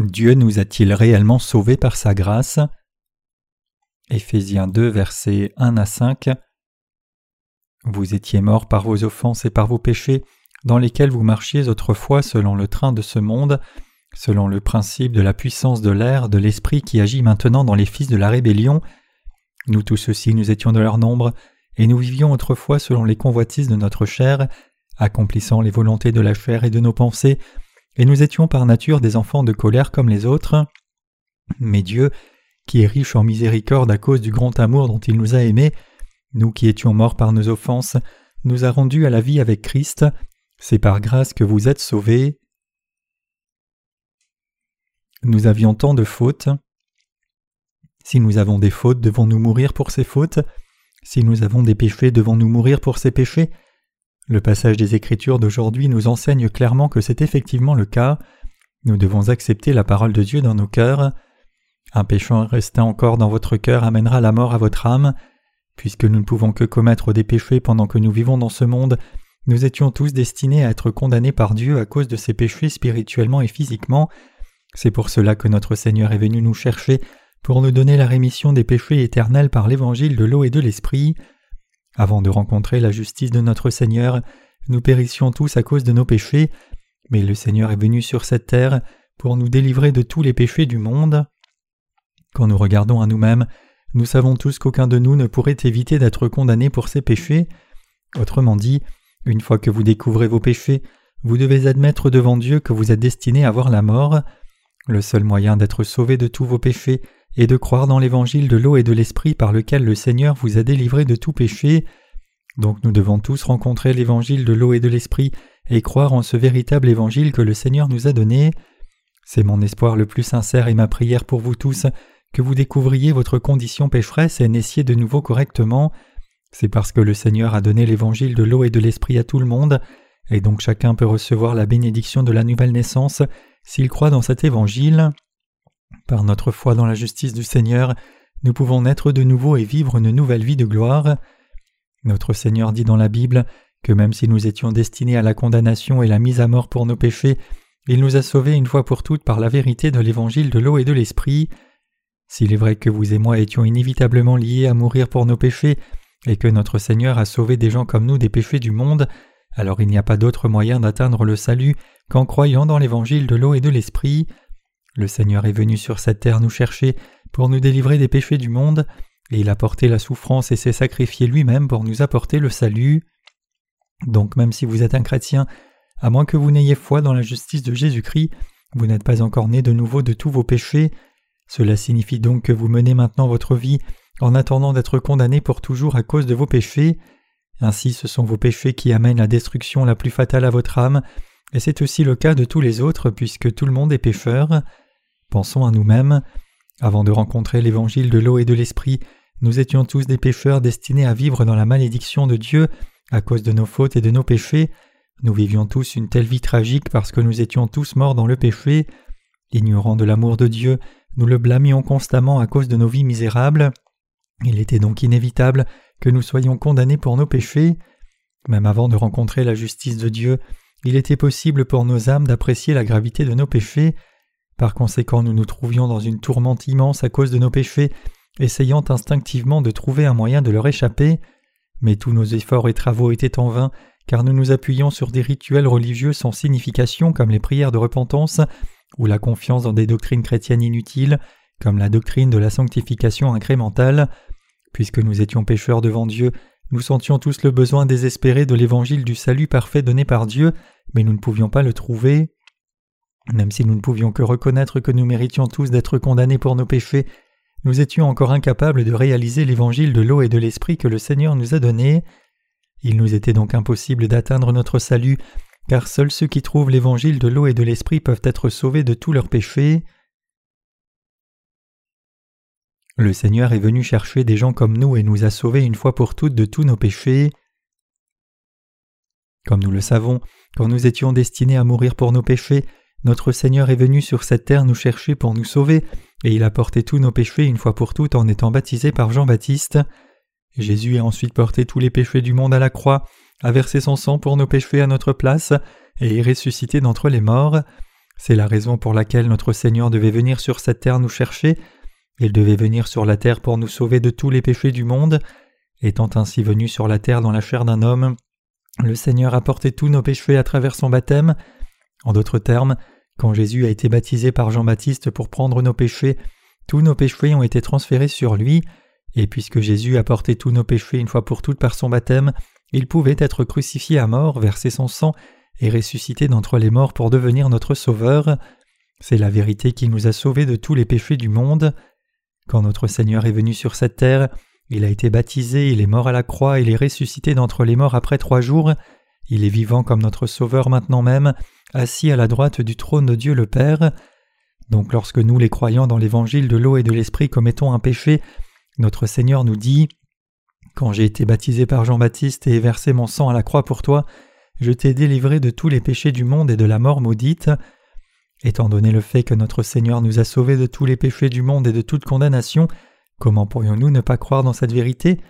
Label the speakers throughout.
Speaker 1: Dieu nous a-t-il réellement sauvés par sa grâce? Éphésiens 2, versets 1 à 5 Vous étiez morts par vos offenses et par vos péchés, dans lesquels vous marchiez autrefois selon le train de ce monde, selon le principe de la puissance de l'air, de l'esprit qui agit maintenant dans les fils de la rébellion. Nous tous ceux-ci nous étions de leur nombre, et nous vivions autrefois selon les convoitises de notre chair, accomplissant les volontés de la chair et de nos pensées, et nous étions par nature des enfants de colère comme les autres. Mais Dieu, qui est riche en miséricorde à cause du grand amour dont il nous a aimés, nous qui étions morts par nos offenses, nous a rendus à la vie avec Christ, c'est par grâce que vous êtes sauvés. Nous avions tant de fautes. Si nous avons des fautes, devons-nous mourir pour ces fautes? Si nous avons des péchés, devons-nous mourir pour ces péchés? Le passage des Écritures d'aujourd'hui nous enseigne clairement que c'est effectivement le cas. Nous devons accepter la parole de Dieu dans nos cœurs. Un péchant restant encore dans votre cœur amènera la mort à votre âme. Puisque nous ne pouvons que commettre des péchés pendant que nous vivons dans ce monde, nous étions tous destinés à être condamnés par Dieu à cause de ces péchés spirituellement et physiquement. C'est pour cela que notre Seigneur est venu nous chercher pour nous donner la rémission des péchés éternels par l'évangile de l'eau et de l'esprit. Avant de rencontrer la justice de notre Seigneur, nous périssions tous à cause de nos péchés, mais le Seigneur est venu sur cette terre pour nous délivrer de tous les péchés du monde. Quand nous regardons à nous-mêmes, nous savons tous qu'aucun de nous ne pourrait éviter d'être condamné pour ses péchés. Autrement dit, une fois que vous découvrez vos péchés, vous devez admettre devant Dieu que vous êtes destiné à voir la mort. Le seul moyen d'être sauvé de tous vos péchés est de croire dans l'évangile de l'eau et de l'esprit par lequel le Seigneur vous a délivré de tout péché. Donc nous devons tous rencontrer l'évangile de l'eau et de l'esprit et croire en ce véritable évangile que le Seigneur nous a donné. C'est mon espoir le plus sincère et ma prière pour vous tous que vous découvriez votre condition pécheresse et naissiez de nouveau correctement. C'est parce que le Seigneur a donné l'évangile de l'eau et de l'esprit à tout le monde, et donc chacun peut recevoir la bénédiction de la nouvelle naissance s'il croit dans cet évangile. Par notre foi dans la justice du Seigneur, nous pouvons naître de nouveau et vivre une nouvelle vie de gloire. Notre Seigneur dit dans la Bible que même si nous étions destinés à la condamnation et la mise à mort pour nos péchés, il nous a sauvés une fois pour toutes par la vérité de l'évangile de l'eau et de l'esprit. S'il est vrai que vous et moi étions inévitablement liés à mourir pour nos péchés, et que notre Seigneur a sauvé des gens comme nous des péchés du monde, alors il n'y a pas d'autre moyen d'atteindre le salut qu'en croyant dans l'évangile de l'eau et de l'esprit. Le Seigneur est venu sur cette terre nous chercher pour nous délivrer des péchés du monde, et il a porté la souffrance et s'est sacrifié lui-même pour nous apporter le salut. Donc même si vous êtes un chrétien, à moins que vous n'ayez foi dans la justice de Jésus-Christ, vous n'êtes pas encore né de nouveau de tous vos péchés. Cela signifie donc que vous menez maintenant votre vie en attendant d'être condamné pour toujours à cause de vos péchés. Ainsi ce sont vos péchés qui amènent la destruction la plus fatale à votre âme, et c'est aussi le cas de tous les autres puisque tout le monde est pécheur. Pensons à nous-mêmes. Avant de rencontrer l'évangile de l'eau et de l'esprit, nous étions tous des pécheurs destinés à vivre dans la malédiction de Dieu à cause de nos fautes et de nos péchés. Nous vivions tous une telle vie tragique parce que nous étions tous morts dans le péché. Ignorant de l'amour de Dieu, nous le blâmions constamment à cause de nos vies misérables. Il était donc inévitable que nous soyons condamnés pour nos péchés. Même avant de rencontrer la justice de Dieu, il était possible pour nos âmes d'apprécier la gravité de nos péchés. Par conséquent, nous nous trouvions dans une tourmente immense à cause de nos péchés, essayant instinctivement de trouver un moyen de leur échapper. Mais tous nos efforts et travaux étaient en vain, car nous nous appuyions sur des rituels religieux sans signification comme les prières de repentance ou la confiance dans des doctrines chrétiennes inutiles, comme la doctrine de la sanctification incrémentale. Puisque nous étions pécheurs devant Dieu, nous sentions tous le besoin désespéré de l'évangile du salut parfait donné par Dieu, mais nous ne pouvions pas le trouver. Même si nous ne pouvions que reconnaître que nous méritions tous d'être condamnés pour nos péchés, nous étions encore incapables de réaliser l'évangile de l'eau et de l'esprit que le Seigneur nous a donné. Il nous était donc impossible d'atteindre notre salut, car seuls ceux qui trouvent l'évangile de l'eau et de l'esprit peuvent être sauvés de tous leurs péchés. Le Seigneur est venu chercher des gens comme nous et nous a sauvés une fois pour toutes de tous nos péchés. Comme nous le savons, quand nous étions destinés à mourir pour nos péchés, notre Seigneur est venu sur cette terre nous chercher pour nous sauver, et il a porté tous nos péchés une fois pour toutes en étant baptisé par Jean-Baptiste. Jésus a ensuite porté tous les péchés du monde à la croix, a versé son sang pour nos péchés à notre place, et est ressuscité d'entre les morts. C'est la raison pour laquelle notre Seigneur devait venir sur cette terre nous chercher, il devait venir sur la terre pour nous sauver de tous les péchés du monde, étant ainsi venu sur la terre dans la chair d'un homme, le Seigneur a porté tous nos péchés à travers son baptême. En d'autres termes, quand Jésus a été baptisé par Jean-Baptiste pour prendre nos péchés, tous nos péchés ont été transférés sur lui, et puisque Jésus a porté tous nos péchés une fois pour toutes par son baptême, il pouvait être crucifié à mort, verser son sang et ressuscité d'entre les morts pour devenir notre Sauveur. C'est la vérité qui nous a sauvés de tous les péchés du monde. Quand notre Seigneur est venu sur cette terre, il a été baptisé, il est mort à la croix, il est ressuscité d'entre les morts après trois jours, il est vivant comme notre Sauveur maintenant même, assis à la droite du trône de Dieu le Père. Donc lorsque nous les croyants dans l'évangile de l'eau et de l'esprit commettons un péché, notre Seigneur nous dit Quand j'ai été baptisé par Jean-Baptiste et versé mon sang à la croix pour toi, je t'ai délivré de tous les péchés du monde et de la mort maudite. Étant donné le fait que notre Seigneur nous a sauvés de tous les péchés du monde et de toute condamnation, Comment pourrions-nous ne pas croire dans cette vérité?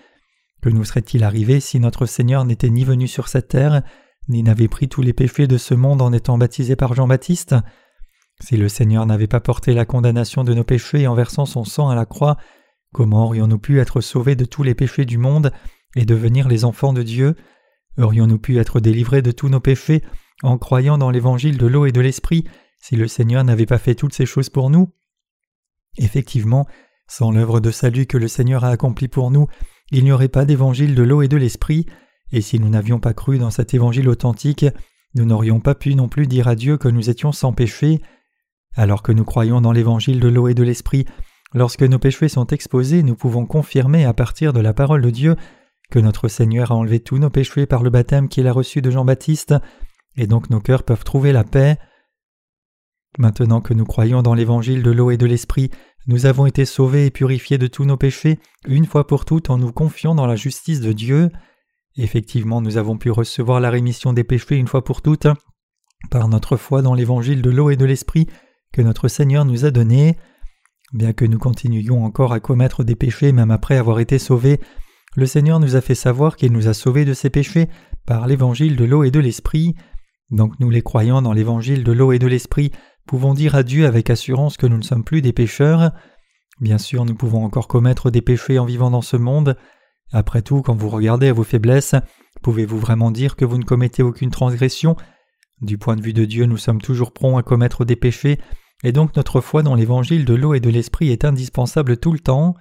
Speaker 1: Que nous serait-il arrivé si notre Seigneur n'était ni venu sur cette terre, ni n'avait pris tous les péchés de ce monde en étant baptisé par Jean-Baptiste? Si le Seigneur n'avait pas porté la condamnation de nos péchés en versant son sang à la croix, comment aurions-nous pu être sauvés de tous les péchés du monde et devenir les enfants de Dieu? Aurions-nous pu être délivrés de tous nos péchés en croyant dans l'évangile de l'eau et de l'esprit si le Seigneur n'avait pas fait toutes ces choses pour nous Effectivement, sans l'œuvre de salut que le Seigneur a accomplie pour nous, il n'y aurait pas d'évangile de l'eau et de l'esprit, et si nous n'avions pas cru dans cet évangile authentique, nous n'aurions pas pu non plus dire à Dieu que nous étions sans péché. Alors que nous croyons dans l'évangile de l'eau et de l'esprit, lorsque nos péchés sont exposés, nous pouvons confirmer à partir de la parole de Dieu que notre Seigneur a enlevé tous nos péchés par le baptême qu'il a reçu de Jean-Baptiste, et donc nos cœurs peuvent trouver la paix. Maintenant que nous croyons dans l'évangile de l'eau et de l'esprit, nous avons été sauvés et purifiés de tous nos péchés une fois pour toutes en nous confiant dans la justice de Dieu. Effectivement, nous avons pu recevoir la rémission des péchés une fois pour toutes par notre foi dans l'évangile de l'eau et de l'esprit que notre Seigneur nous a donné. Bien que nous continuions encore à commettre des péchés même après avoir été sauvés, le Seigneur nous a fait savoir qu'il nous a sauvés de ces péchés par l'évangile de l'eau et de l'esprit. Donc nous les croyants dans l'évangile de l'eau et de l'esprit pouvons dire à Dieu avec assurance que nous ne sommes plus des pécheurs. Bien sûr, nous pouvons encore commettre des péchés en vivant dans ce monde. Après tout, quand vous regardez à vos faiblesses, pouvez-vous vraiment dire que vous ne commettez aucune transgression? Du point de vue de Dieu, nous sommes toujours prompts à commettre des péchés, et donc notre foi dans l'évangile de l'eau et de l'esprit est indispensable tout le temps.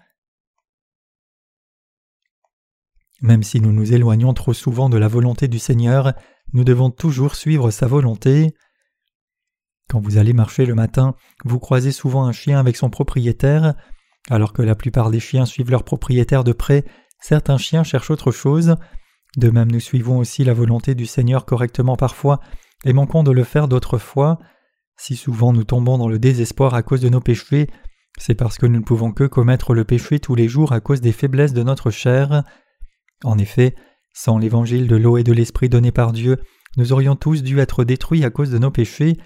Speaker 1: Même si nous nous éloignons trop souvent de la volonté du Seigneur, nous devons toujours suivre sa volonté. Quand vous allez marcher le matin, vous croisez souvent un chien avec son propriétaire. Alors que la plupart des chiens suivent leur propriétaire de près, certains chiens cherchent autre chose. De même nous suivons aussi la volonté du Seigneur correctement parfois et manquons de le faire d'autres fois. Si souvent nous tombons dans le désespoir à cause de nos péchés, c'est parce que nous ne pouvons que commettre le péché tous les jours à cause des faiblesses de notre chair. En effet, sans l'évangile de l'eau et de l'esprit donné par Dieu, nous aurions tous dû être détruits à cause de nos péchés,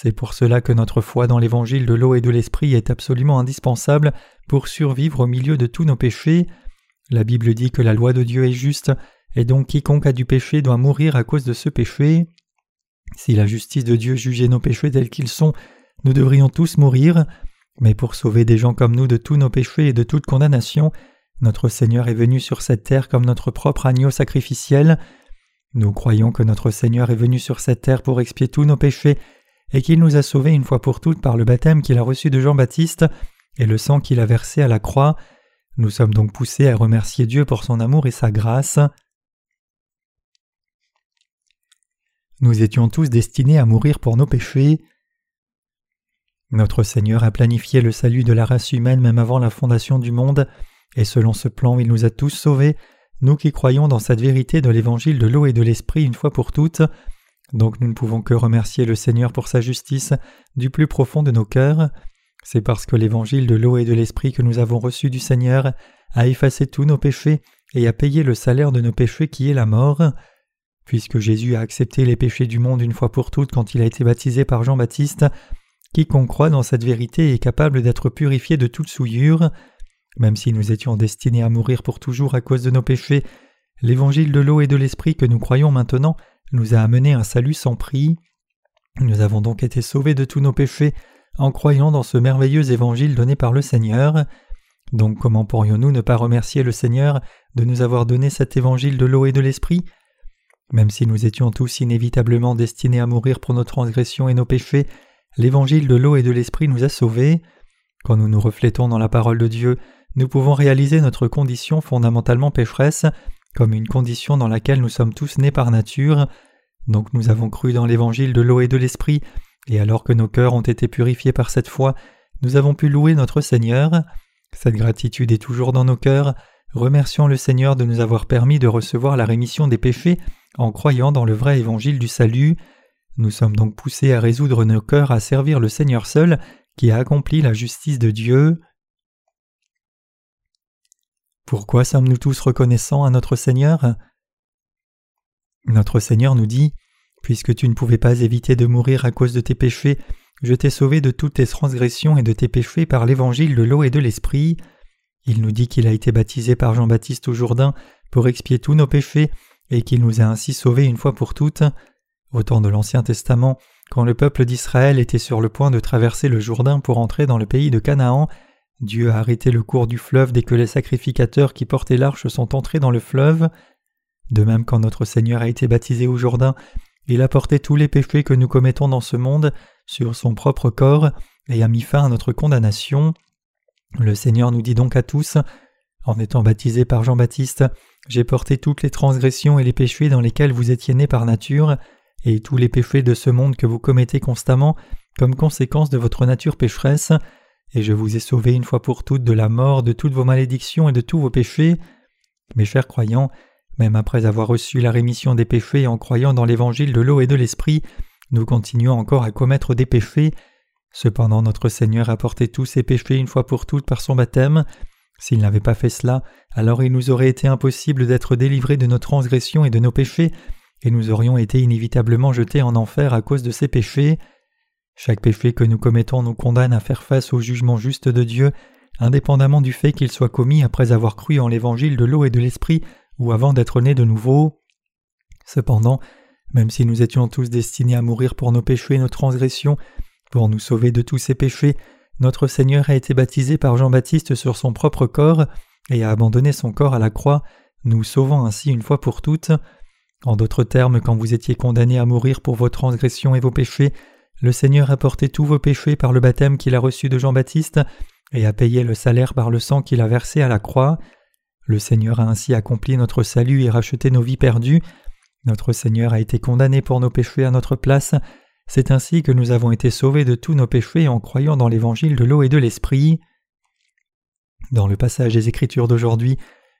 Speaker 1: c'est pour cela que notre foi dans l'évangile de l'eau et de l'esprit est absolument indispensable pour survivre au milieu de tous nos péchés. La Bible dit que la loi de Dieu est juste, et donc quiconque a du péché doit mourir à cause de ce péché. Si la justice de Dieu jugeait nos péchés tels qu'ils sont, nous devrions tous mourir, mais pour sauver des gens comme nous de tous nos péchés et de toute condamnation, notre Seigneur est venu sur cette terre comme notre propre agneau sacrificiel. Nous croyons que notre Seigneur est venu sur cette terre pour expier tous nos péchés et qu'il nous a sauvés une fois pour toutes par le baptême qu'il a reçu de Jean-Baptiste et le sang qu'il a versé à la croix. Nous sommes donc poussés à remercier Dieu pour son amour et sa grâce. Nous étions tous destinés à mourir pour nos péchés. Notre Seigneur a planifié le salut de la race humaine même avant la fondation du monde, et selon ce plan il nous a tous sauvés, nous qui croyons dans cette vérité de l'évangile de l'eau et de l'esprit une fois pour toutes, donc nous ne pouvons que remercier le Seigneur pour sa justice du plus profond de nos cœurs. C'est parce que l'évangile de l'eau et de l'esprit que nous avons reçu du Seigneur a effacé tous nos péchés et a payé le salaire de nos péchés qui est la mort. Puisque Jésus a accepté les péchés du monde une fois pour toutes quand il a été baptisé par Jean-Baptiste, quiconque croit dans cette vérité est capable d'être purifié de toute souillure. Même si nous étions destinés à mourir pour toujours à cause de nos péchés, l'évangile de l'eau et de l'esprit que nous croyons maintenant nous a amené un salut sans prix. Nous avons donc été sauvés de tous nos péchés en croyant dans ce merveilleux évangile donné par le Seigneur. Donc comment pourrions-nous ne pas remercier le Seigneur de nous avoir donné cet évangile de l'eau et de l'esprit? Même si nous étions tous inévitablement destinés à mourir pour nos transgressions et nos péchés, l'évangile de l'eau et de l'esprit nous a sauvés. Quand nous nous reflétons dans la parole de Dieu, nous pouvons réaliser notre condition fondamentalement pécheresse comme une condition dans laquelle nous sommes tous nés par nature. Donc nous avons cru dans l'évangile de l'eau et de l'esprit, et alors que nos cœurs ont été purifiés par cette foi, nous avons pu louer notre Seigneur. Cette gratitude est toujours dans nos cœurs. Remercions le Seigneur de nous avoir permis de recevoir la rémission des péchés en croyant dans le vrai évangile du salut. Nous sommes donc poussés à résoudre nos cœurs à servir le Seigneur seul, qui a accompli la justice de Dieu. Pourquoi sommes-nous tous reconnaissants à notre Seigneur? Notre Seigneur nous dit Puisque tu ne pouvais pas éviter de mourir à cause de tes péchés, je t'ai sauvé de toutes tes transgressions et de tes péchés par l'évangile de l'eau et de l'esprit. Il nous dit qu'il a été baptisé par Jean-Baptiste au Jourdain pour expier tous nos péchés et qu'il nous a ainsi sauvés une fois pour toutes. Au temps de l'Ancien Testament, quand le peuple d'Israël était sur le point de traverser le Jourdain pour entrer dans le pays de Canaan, Dieu a arrêté le cours du fleuve dès que les sacrificateurs qui portaient l'arche sont entrés dans le fleuve. De même quand notre Seigneur a été baptisé au Jourdain, il a porté tous les péchés que nous commettons dans ce monde sur son propre corps et a mis fin à notre condamnation. Le Seigneur nous dit donc à tous En étant baptisé par Jean-Baptiste, j'ai porté toutes les transgressions et les péchés dans lesquels vous étiez nés par nature, et tous les péchés de ce monde que vous commettez constamment comme conséquence de votre nature pécheresse, et je vous ai sauvé une fois pour toutes de la mort, de toutes vos malédictions et de tous vos péchés. Mes chers croyants, même après avoir reçu la rémission des péchés en croyant dans l'évangile de l'eau et de l'esprit, nous continuons encore à commettre des péchés. Cependant notre Seigneur a porté tous ses péchés une fois pour toutes par son baptême. S'il n'avait pas fait cela, alors il nous aurait été impossible d'être délivrés de nos transgressions et de nos péchés, et nous aurions été inévitablement jetés en enfer à cause de ces péchés. Chaque péché que nous commettons nous condamne à faire face au jugement juste de Dieu, indépendamment du fait qu'il soit commis après avoir cru en l'évangile de l'eau et de l'esprit ou avant d'être né de nouveau. Cependant, même si nous étions tous destinés à mourir pour nos péchés et nos transgressions, pour nous sauver de tous ces péchés, notre Seigneur a été baptisé par Jean-Baptiste sur son propre corps et a abandonné son corps à la croix, nous sauvant ainsi une fois pour toutes. En d'autres termes, quand vous étiez condamnés à mourir pour vos transgressions et vos péchés, le Seigneur a porté tous vos péchés par le baptême qu'il a reçu de Jean-Baptiste et a payé le salaire par le sang qu'il a versé à la croix. Le Seigneur a ainsi accompli notre salut et racheté nos vies perdues. Notre Seigneur a été condamné pour nos péchés à notre place. C'est ainsi que nous avons été sauvés de tous nos péchés en croyant dans l'évangile de l'eau et de l'esprit. Dans le passage des Écritures d'aujourd'hui,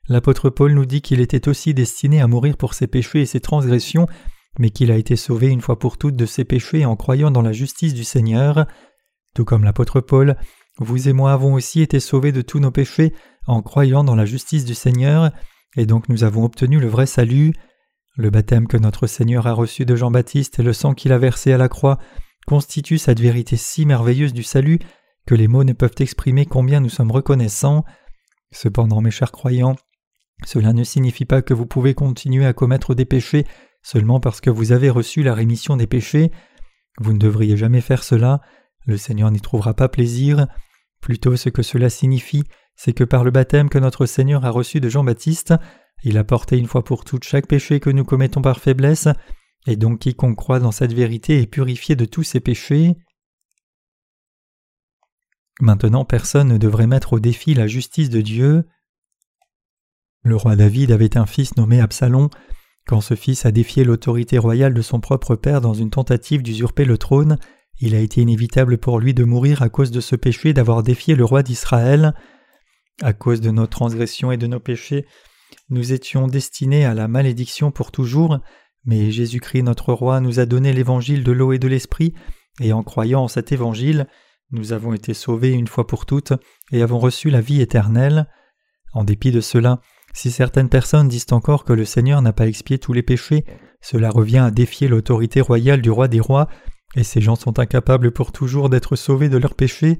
Speaker 1: l'apôtre Paul nous dit qu'il était aussi destiné à mourir pour ses péchés et ses transgressions, mais qu'il a été sauvé une fois pour toutes de ses péchés en croyant dans la justice du Seigneur. Tout comme l'apôtre Paul, vous et moi avons aussi été sauvés de tous nos péchés en croyant dans la justice du Seigneur, et donc nous avons obtenu le vrai salut. Le baptême que notre Seigneur a reçu de Jean-Baptiste et le sang qu'il a versé à la croix constituent cette vérité si merveilleuse du salut que les mots ne peuvent exprimer combien nous sommes reconnaissants. Cependant, mes chers croyants, cela ne signifie pas que vous pouvez continuer à commettre des péchés seulement parce que vous avez reçu la rémission des péchés. Vous ne devriez jamais faire cela, le Seigneur n'y trouvera pas plaisir. Plutôt ce que cela signifie, c'est que par le baptême que notre Seigneur a reçu de Jean-Baptiste, il a porté une fois pour toutes chaque péché que nous commettons par faiblesse, et donc quiconque croit dans cette vérité est purifié de tous ses péchés. Maintenant personne ne devrait mettre au défi la justice de Dieu. Le roi David avait un fils nommé Absalom. Quand ce fils a défié l'autorité royale de son propre père dans une tentative d'usurper le trône, il a été inévitable pour lui de mourir à cause de ce péché d'avoir défié le roi d'Israël. À cause de nos transgressions et de nos péchés, nous étions destinés à la malédiction pour toujours, mais Jésus-Christ notre Roi nous a donné l'évangile de l'eau et de l'esprit, et en croyant en cet évangile, nous avons été sauvés une fois pour toutes et avons reçu la vie éternelle. En dépit de cela, si certaines personnes disent encore que le Seigneur n'a pas expié tous les péchés, cela revient à défier l'autorité royale du roi des rois, et ces gens sont incapables pour toujours d'être sauvés de leurs péchés.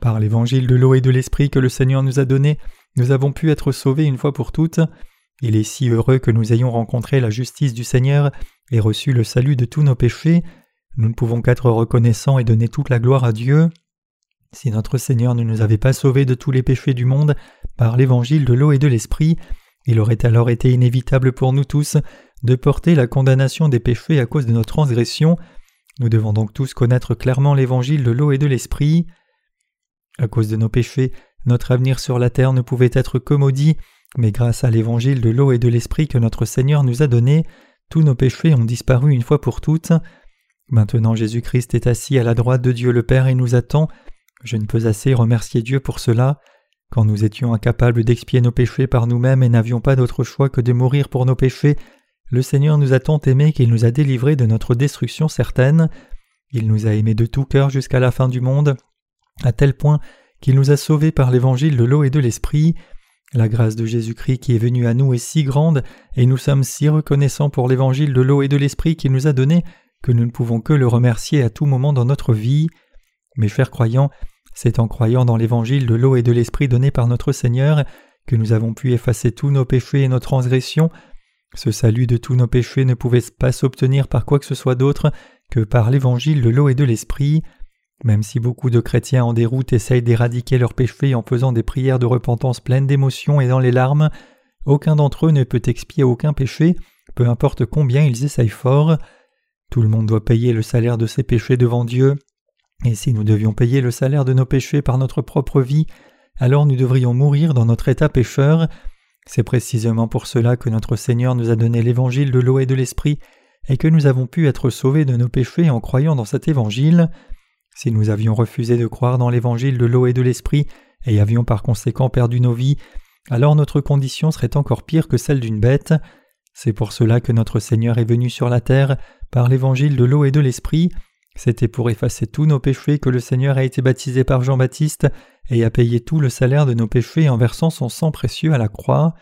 Speaker 1: Par l'évangile de l'eau et de l'esprit que le Seigneur nous a donné, nous avons pu être sauvés une fois pour toutes. Il est si heureux que nous ayons rencontré la justice du Seigneur et reçu le salut de tous nos péchés. nous ne pouvons qu'être reconnaissants et donner toute la gloire à Dieu. Si notre Seigneur ne nous avait pas sauvés de tous les péchés du monde par l'évangile de l'eau et de l'esprit, il aurait alors été inévitable pour nous tous de porter la condamnation des péchés à cause de nos transgressions. Nous devons donc tous connaître clairement l'évangile de l'eau et de l'esprit. À cause de nos péchés, notre avenir sur la terre ne pouvait être que maudit, mais grâce à l'évangile de l'eau et de l'esprit que notre Seigneur nous a donné, tous nos péchés ont disparu une fois pour toutes. Maintenant Jésus-Christ est assis à la droite de Dieu le Père et nous attend. Je ne peux assez remercier Dieu pour cela. Quand nous étions incapables d'expier nos péchés par nous-mêmes et n'avions pas d'autre choix que de mourir pour nos péchés, le Seigneur nous a tant aimés qu'il nous a délivrés de notre destruction certaine. Il nous a aimés de tout cœur jusqu'à la fin du monde, à tel point qu'il nous a sauvés par l'évangile de l'eau et de l'esprit. La grâce de Jésus-Christ qui est venue à nous est si grande, et nous sommes si reconnaissants pour l'évangile de l'eau et de l'esprit qu'il nous a donné, que nous ne pouvons que le remercier à tout moment dans notre vie. Mes chers croyants, c'est en croyant dans l'évangile de l'eau et de l'esprit donné par notre Seigneur que nous avons pu effacer tous nos péchés et nos transgressions. Ce salut de tous nos péchés ne pouvait pas s'obtenir par quoi que ce soit d'autre que par l'évangile de l'eau et de l'esprit. Même si beaucoup de chrétiens en déroute essayent d'éradiquer leurs péchés en faisant des prières de repentance pleines d'émotions et dans les larmes, aucun d'entre eux ne peut expier aucun péché, peu importe combien ils essayent fort. Tout le monde doit payer le salaire de ses péchés devant Dieu, et si nous devions payer le salaire de nos péchés par notre propre vie, alors nous devrions mourir dans notre état pécheur. C'est précisément pour cela que notre Seigneur nous a donné l'évangile de l'eau et de l'esprit, et que nous avons pu être sauvés de nos péchés en croyant dans cet évangile. Si nous avions refusé de croire dans l'évangile de l'eau et de l'esprit, et avions par conséquent perdu nos vies, alors notre condition serait encore pire que celle d'une bête. C'est pour cela que notre Seigneur est venu sur la terre par l'évangile de l'eau et de l'esprit, c'était pour effacer tous nos péchés que le Seigneur a été baptisé par Jean-Baptiste et a payé tout le salaire de nos péchés en versant son sang précieux à la croix.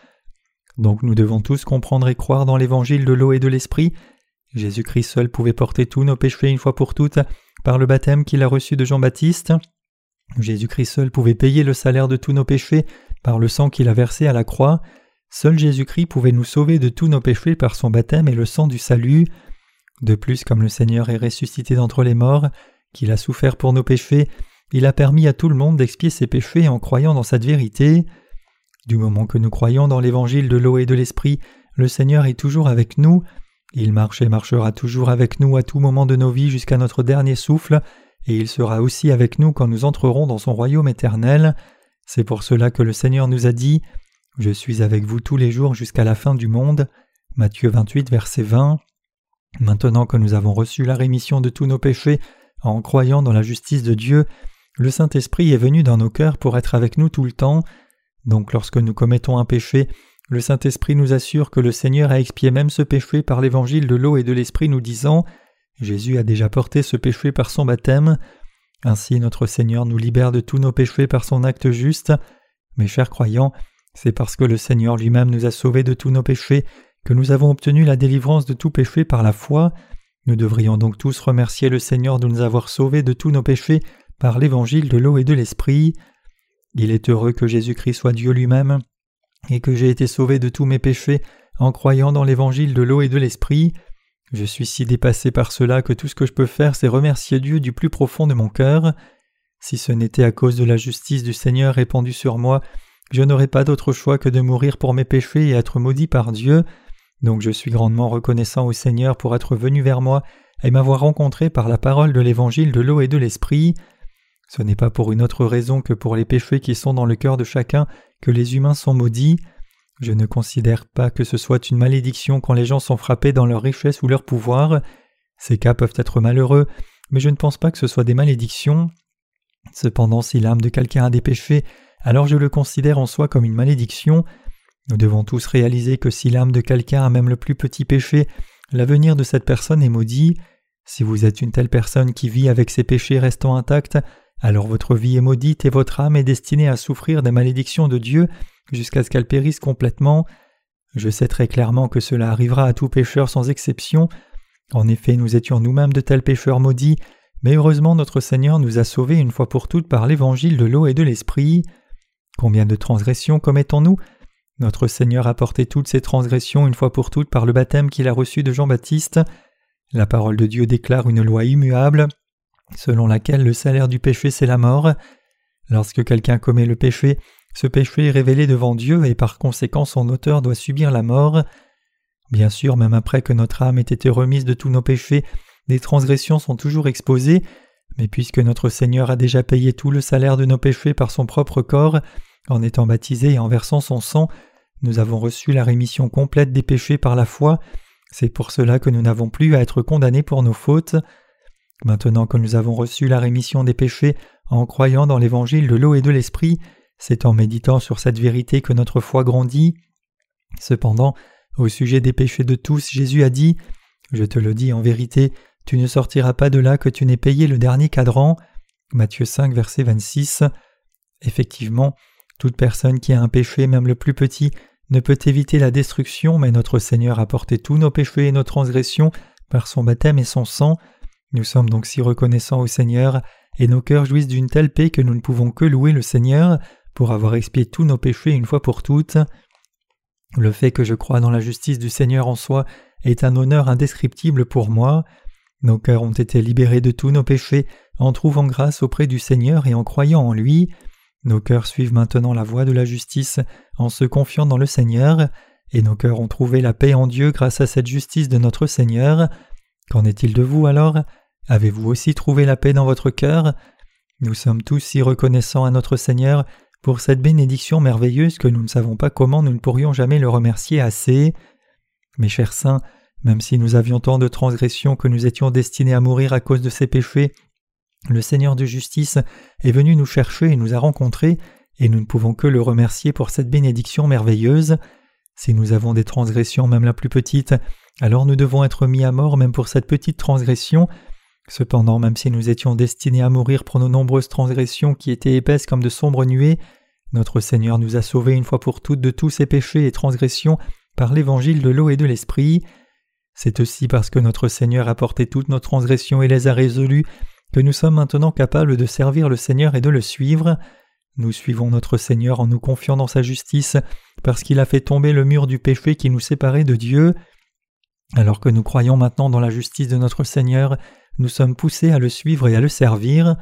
Speaker 1: Donc nous devons tous comprendre et croire dans l'évangile de l'eau et de l'esprit. Jésus-Christ seul pouvait porter tous nos péchés une fois pour toutes par le baptême qu'il a reçu de Jean-Baptiste. Jésus-Christ seul pouvait payer le salaire de tous nos péchés par le sang qu'il a versé à la croix. Seul Jésus-Christ pouvait nous sauver de tous nos péchés par son baptême et le sang du salut. De plus, comme le Seigneur est ressuscité d'entre les morts, qu'il a souffert pour nos péchés, il a permis à tout le monde d'expier ses péchés en croyant dans cette vérité. Du moment que nous croyons dans l'évangile de l'eau et de l'esprit, le Seigneur est toujours avec nous, il marche et marchera toujours avec nous à tout moment de nos vies jusqu'à notre dernier souffle, et il sera aussi avec nous quand nous entrerons dans son royaume éternel. C'est pour cela que le Seigneur nous a dit Je suis avec vous tous les jours jusqu'à la fin du monde. Matthieu 28, verset 20. Maintenant que nous avons reçu la rémission de tous nos péchés en croyant dans la justice de Dieu, le Saint-Esprit est venu dans nos cœurs pour être avec nous tout le temps. Donc lorsque nous commettons un péché, le Saint-Esprit nous assure que le Seigneur a expié même ce péché par l'évangile de l'eau et de l'Esprit nous disant Jésus a déjà porté ce péché par son baptême. Ainsi notre Seigneur nous libère de tous nos péchés par son acte juste. Mes chers croyants, c'est parce que le Seigneur lui-même nous a sauvés de tous nos péchés que nous avons obtenu la délivrance de tout péché par la foi. Nous devrions donc tous remercier le Seigneur de nous avoir sauvés de tous nos péchés par l'évangile de l'eau et de l'esprit. Il est heureux que Jésus-Christ soit Dieu lui-même et que j'ai été sauvé de tous mes péchés en croyant dans l'évangile de l'eau et de l'esprit. Je suis si dépassé par cela que tout ce que je peux faire c'est remercier Dieu du plus profond de mon cœur. Si ce n'était à cause de la justice du Seigneur répandue sur moi, je n'aurais pas d'autre choix que de mourir pour mes péchés et être maudit par Dieu. Donc je suis grandement reconnaissant au Seigneur pour être venu vers moi et m'avoir rencontré par la parole de l'évangile de l'eau et de l'esprit. Ce n'est pas pour une autre raison que pour les péchés qui sont dans le cœur de chacun que les humains sont maudits. Je ne considère pas que ce soit une malédiction quand les gens sont frappés dans leur richesse ou leur pouvoir. Ces cas peuvent être malheureux, mais je ne pense pas que ce soit des malédictions. Cependant, si l'âme de quelqu'un a des péchés, alors je le considère en soi comme une malédiction, nous devons tous réaliser que si l'âme de quelqu'un a même le plus petit péché, l'avenir de cette personne est maudit. Si vous êtes une telle personne qui vit avec ses péchés restant intacts, alors votre vie est maudite et votre âme est destinée à souffrir des malédictions de Dieu jusqu'à ce qu'elle périsse complètement. Je sais très clairement que cela arrivera à tout pécheur sans exception. En effet, nous étions nous-mêmes de tels pécheurs maudits, mais heureusement notre Seigneur nous a sauvés une fois pour toutes par l'évangile de l'eau et de l'esprit. Combien de transgressions commettons-nous notre Seigneur a porté toutes ses transgressions une fois pour toutes par le baptême qu'il a reçu de Jean-Baptiste. La parole de Dieu déclare une loi immuable, selon laquelle le salaire du péché c'est la mort. Lorsque quelqu'un commet le péché, ce péché est révélé devant Dieu et par conséquent son auteur doit subir la mort. Bien sûr, même après que notre âme ait été remise de tous nos péchés, des transgressions sont toujours exposées, mais puisque notre Seigneur a déjà payé tout le salaire de nos péchés par son propre corps, en étant baptisé et en versant son sang, nous avons reçu la rémission complète des péchés par la foi, c'est pour cela que nous n'avons plus à être condamnés pour nos fautes. Maintenant que nous avons reçu la rémission des péchés en croyant dans l'évangile de l'eau et de l'esprit, c'est en méditant sur cette vérité que notre foi grandit. Cependant, au sujet des péchés de tous, Jésus a dit Je te le dis en vérité, tu ne sortiras pas de là que tu n'aies payé le dernier cadran. Matthieu 5, verset 26. Effectivement, toute personne qui a un péché, même le plus petit, ne peut éviter la destruction, mais notre Seigneur a porté tous nos péchés et nos transgressions par son baptême et son sang. Nous sommes donc si reconnaissants au Seigneur, et nos cœurs jouissent d'une telle paix que nous ne pouvons que louer le Seigneur pour avoir expié tous nos péchés une fois pour toutes. Le fait que je crois dans la justice du Seigneur en soi est un honneur indescriptible pour moi. Nos cœurs ont été libérés de tous nos péchés en trouvant grâce auprès du Seigneur et en croyant en lui. Nos cœurs suivent maintenant la voie de la justice en se confiant dans le Seigneur, et nos cœurs ont trouvé la paix en Dieu grâce à cette justice de notre Seigneur. Qu'en est-il de vous alors? Avez-vous aussi trouvé la paix dans votre cœur? Nous sommes tous si reconnaissants à notre Seigneur pour cette bénédiction merveilleuse que nous ne savons pas comment nous ne pourrions jamais le remercier assez. Mes chers saints, même si nous avions tant de transgressions que nous étions destinés à mourir à cause de ces péchés, le Seigneur de justice est venu nous chercher et nous a rencontrés, et nous ne pouvons que le remercier pour cette bénédiction merveilleuse. Si nous avons des transgressions même la plus petite, alors nous devons être mis à mort même pour cette petite transgression. Cependant, même si nous étions destinés à mourir pour nos nombreuses transgressions qui étaient épaisses comme de sombres nuées, notre Seigneur nous a sauvés une fois pour toutes de tous ces péchés et transgressions par l'évangile de l'eau et de l'esprit. C'est aussi parce que notre Seigneur a porté toutes nos transgressions et les a résolues que nous sommes maintenant capables de servir le Seigneur et de le suivre. Nous suivons notre Seigneur en nous confiant dans sa justice, parce qu'il a fait tomber le mur du péché qui nous séparait de Dieu. Alors que nous croyons maintenant dans la justice de notre Seigneur, nous sommes poussés à le suivre et à le servir.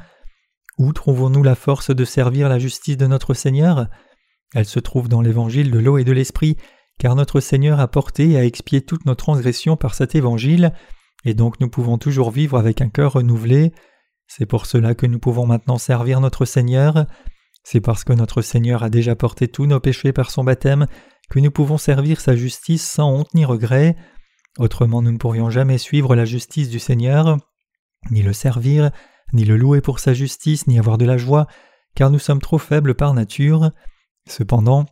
Speaker 1: Où trouvons-nous la force de servir la justice de notre Seigneur? Elle se trouve dans l'évangile de l'eau et de l'esprit, car notre Seigneur a porté et a expié toutes nos transgressions par cet évangile, et donc nous pouvons toujours vivre avec un cœur renouvelé. C'est pour cela que nous pouvons maintenant servir notre Seigneur. C'est parce que notre Seigneur a déjà porté tous nos péchés par son baptême que nous pouvons servir sa justice sans honte ni regret. Autrement nous ne pourrions jamais suivre la justice du Seigneur, ni le servir, ni le louer pour sa justice, ni avoir de la joie, car nous sommes trop faibles par nature. Cependant,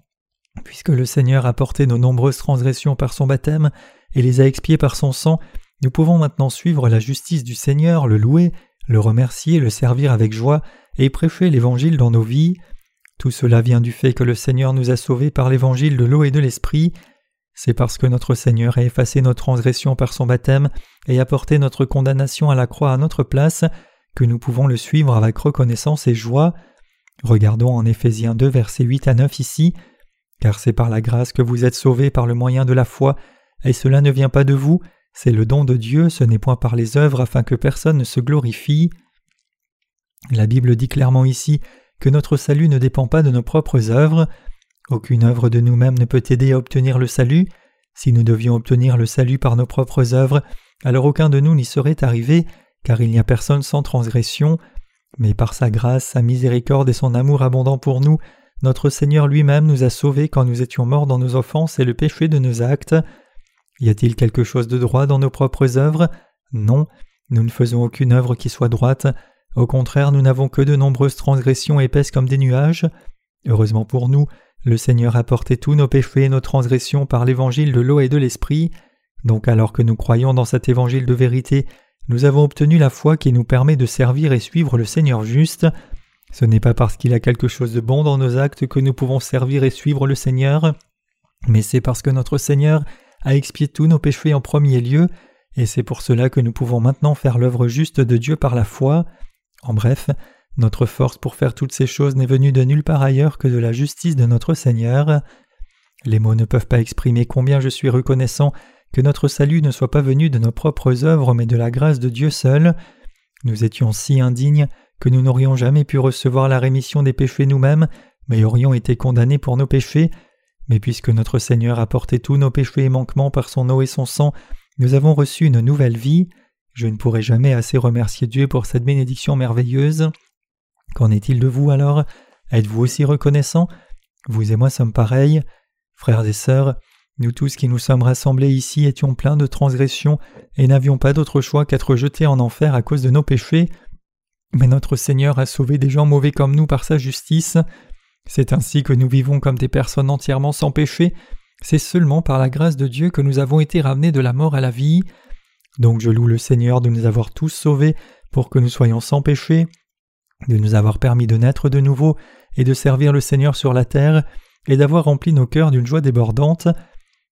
Speaker 1: puisque le Seigneur a porté nos nombreuses transgressions par son baptême et les a expiées par son sang, nous pouvons maintenant suivre la justice du Seigneur, le louer le remercier, le servir avec joie et prêcher l'Évangile dans nos vies. Tout cela vient du fait que le Seigneur nous a sauvés par l'Évangile de l'eau et de l'Esprit. C'est parce que notre Seigneur a effacé nos transgressions par son baptême et a porté notre condamnation à la croix à notre place que nous pouvons le suivre avec reconnaissance et joie. Regardons en Éphésiens 2 versets 8 à 9 ici. Car c'est par la grâce que vous êtes sauvés par le moyen de la foi, et cela ne vient pas de vous, c'est le don de Dieu, ce n'est point par les œuvres afin que personne ne se glorifie. La Bible dit clairement ici que notre salut ne dépend pas de nos propres œuvres. Aucune œuvre de nous-mêmes ne peut aider à obtenir le salut. Si nous devions obtenir le salut par nos propres œuvres, alors aucun de nous n'y serait arrivé, car il n'y a personne sans transgression. Mais par sa grâce, sa miséricorde et son amour abondant pour nous, notre Seigneur lui-même nous a sauvés quand nous étions morts dans nos offenses et le péché de nos actes. Y a-t-il quelque chose de droit dans nos propres œuvres? Non, nous ne faisons aucune œuvre qui soit droite. Au contraire, nous n'avons que de nombreuses transgressions épaisses comme des nuages. Heureusement pour nous, le Seigneur a porté tous nos péchés et nos transgressions par l'évangile de l'eau et de l'esprit. Donc alors que nous croyons dans cet évangile de vérité, nous avons obtenu la foi qui nous permet de servir et suivre le Seigneur juste. Ce n'est pas parce qu'il a quelque chose de bon dans nos actes que nous pouvons servir et suivre le Seigneur, mais c'est parce que notre Seigneur a expié tous nos péchés en premier lieu, et c'est pour cela que nous pouvons maintenant faire l'œuvre juste de Dieu par la foi. En bref, notre force pour faire toutes ces choses n'est venue de nulle part ailleurs que de la justice de notre Seigneur. Les mots ne peuvent pas exprimer combien je suis reconnaissant que notre salut ne soit pas venu de nos propres œuvres mais de la grâce de Dieu seul. Nous étions si indignes que nous n'aurions jamais pu recevoir la rémission des péchés nous-mêmes, mais aurions été condamnés pour nos péchés. Mais puisque notre Seigneur a porté tous nos péchés et manquements par son eau et son sang, nous avons reçu une nouvelle vie. Je ne pourrai jamais assez remercier Dieu pour cette bénédiction merveilleuse. Qu'en est-il de vous alors? Êtes-vous aussi reconnaissants Vous et moi sommes pareils. Frères et sœurs, nous tous qui nous sommes rassemblés ici étions pleins de transgressions et n'avions pas d'autre choix qu'être jetés en enfer à cause de nos péchés. Mais notre Seigneur a sauvé des gens mauvais comme nous par sa justice. C'est ainsi que nous vivons comme des personnes entièrement sans péché. C'est seulement par la grâce de Dieu que nous avons été ramenés de la mort à la vie. Donc je loue le Seigneur de nous avoir tous sauvés pour que nous soyons sans péché, de nous avoir permis de naître de nouveau et de servir le Seigneur sur la terre, et d'avoir rempli nos cœurs d'une joie débordante.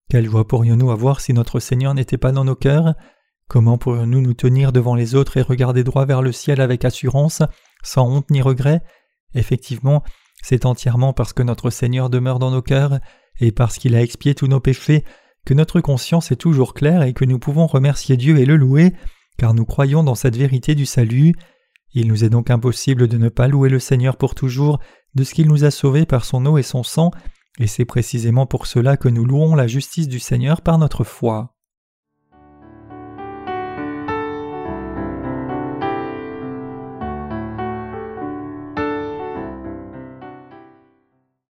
Speaker 1: Quelle joie pourrions-nous avoir si notre Seigneur n'était pas dans nos cœurs? Comment pourrions-nous nous tenir devant les autres et regarder droit vers le ciel avec assurance, sans honte ni regret? Effectivement, c'est entièrement parce que notre Seigneur demeure dans nos cœurs, et parce qu'il a expié tous nos péchés, que notre conscience est toujours claire et que nous pouvons remercier Dieu et le louer, car nous croyons dans cette vérité du salut. Il nous est donc impossible de ne pas louer le Seigneur pour toujours de ce qu'il nous a sauvés par son eau et son sang, et c'est précisément pour cela que nous louons la justice du Seigneur par notre foi.